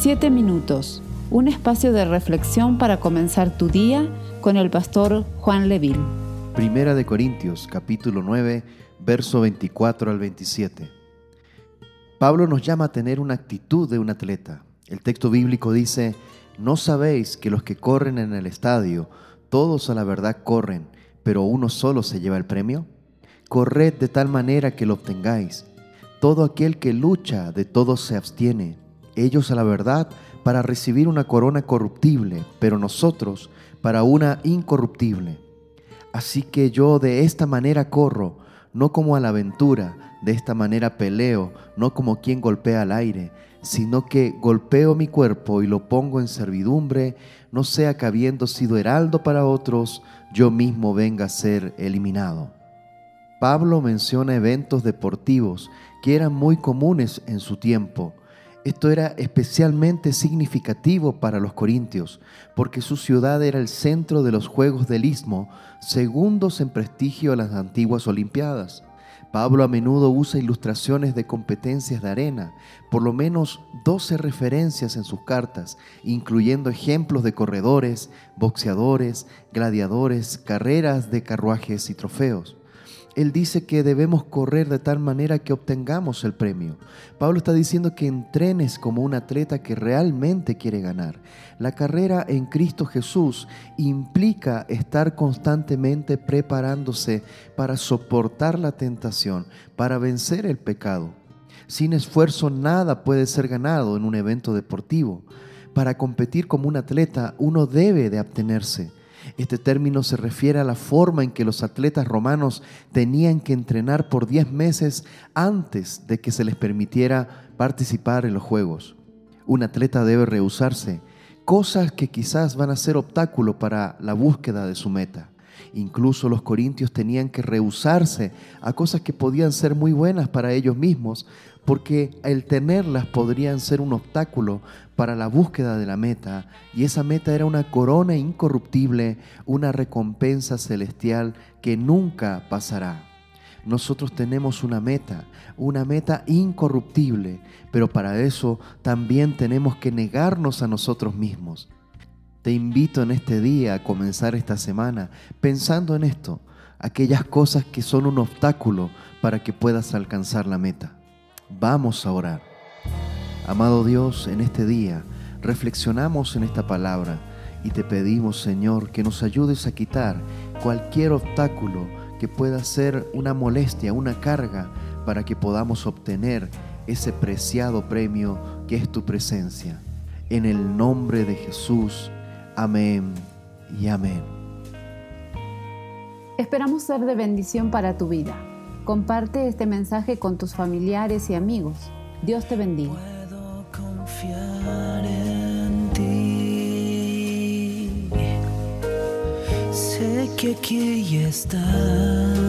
Siete minutos, un espacio de reflexión para comenzar tu día con el pastor Juan Leville. Primera de Corintios, capítulo 9, verso 24 al 27. Pablo nos llama a tener una actitud de un atleta. El texto bíblico dice, ¿no sabéis que los que corren en el estadio, todos a la verdad corren, pero uno solo se lleva el premio? Corred de tal manera que lo obtengáis. Todo aquel que lucha, de todos se abstiene ellos a la verdad para recibir una corona corruptible, pero nosotros para una incorruptible. Así que yo de esta manera corro, no como a la aventura, de esta manera peleo, no como quien golpea al aire, sino que golpeo mi cuerpo y lo pongo en servidumbre, no sea que habiendo sido heraldo para otros, yo mismo venga a ser eliminado. Pablo menciona eventos deportivos que eran muy comunes en su tiempo, esto era especialmente significativo para los corintios, porque su ciudad era el centro de los Juegos del Istmo, segundos en prestigio a las antiguas Olimpiadas. Pablo a menudo usa ilustraciones de competencias de arena, por lo menos 12 referencias en sus cartas, incluyendo ejemplos de corredores, boxeadores, gladiadores, carreras de carruajes y trofeos. Él dice que debemos correr de tal manera que obtengamos el premio. Pablo está diciendo que entrenes como un atleta que realmente quiere ganar. La carrera en Cristo Jesús implica estar constantemente preparándose para soportar la tentación, para vencer el pecado. Sin esfuerzo nada puede ser ganado en un evento deportivo. Para competir como un atleta uno debe de abstenerse este término se refiere a la forma en que los atletas romanos tenían que entrenar por 10 meses antes de que se les permitiera participar en los Juegos. Un atleta debe rehusarse cosas que quizás van a ser obstáculo para la búsqueda de su meta. Incluso los corintios tenían que rehusarse a cosas que podían ser muy buenas para ellos mismos, porque el tenerlas podrían ser un obstáculo para la búsqueda de la meta, y esa meta era una corona incorruptible, una recompensa celestial que nunca pasará. Nosotros tenemos una meta, una meta incorruptible, pero para eso también tenemos que negarnos a nosotros mismos. Te invito en este día a comenzar esta semana pensando en esto, aquellas cosas que son un obstáculo para que puedas alcanzar la meta. Vamos a orar. Amado Dios, en este día reflexionamos en esta palabra y te pedimos, Señor, que nos ayudes a quitar cualquier obstáculo que pueda ser una molestia, una carga, para que podamos obtener ese preciado premio que es tu presencia. En el nombre de Jesús. Amén y amén. Esperamos ser de bendición para tu vida. Comparte este mensaje con tus familiares y amigos. Dios te bendiga. Puedo confiar en ti. Sé que aquí estás.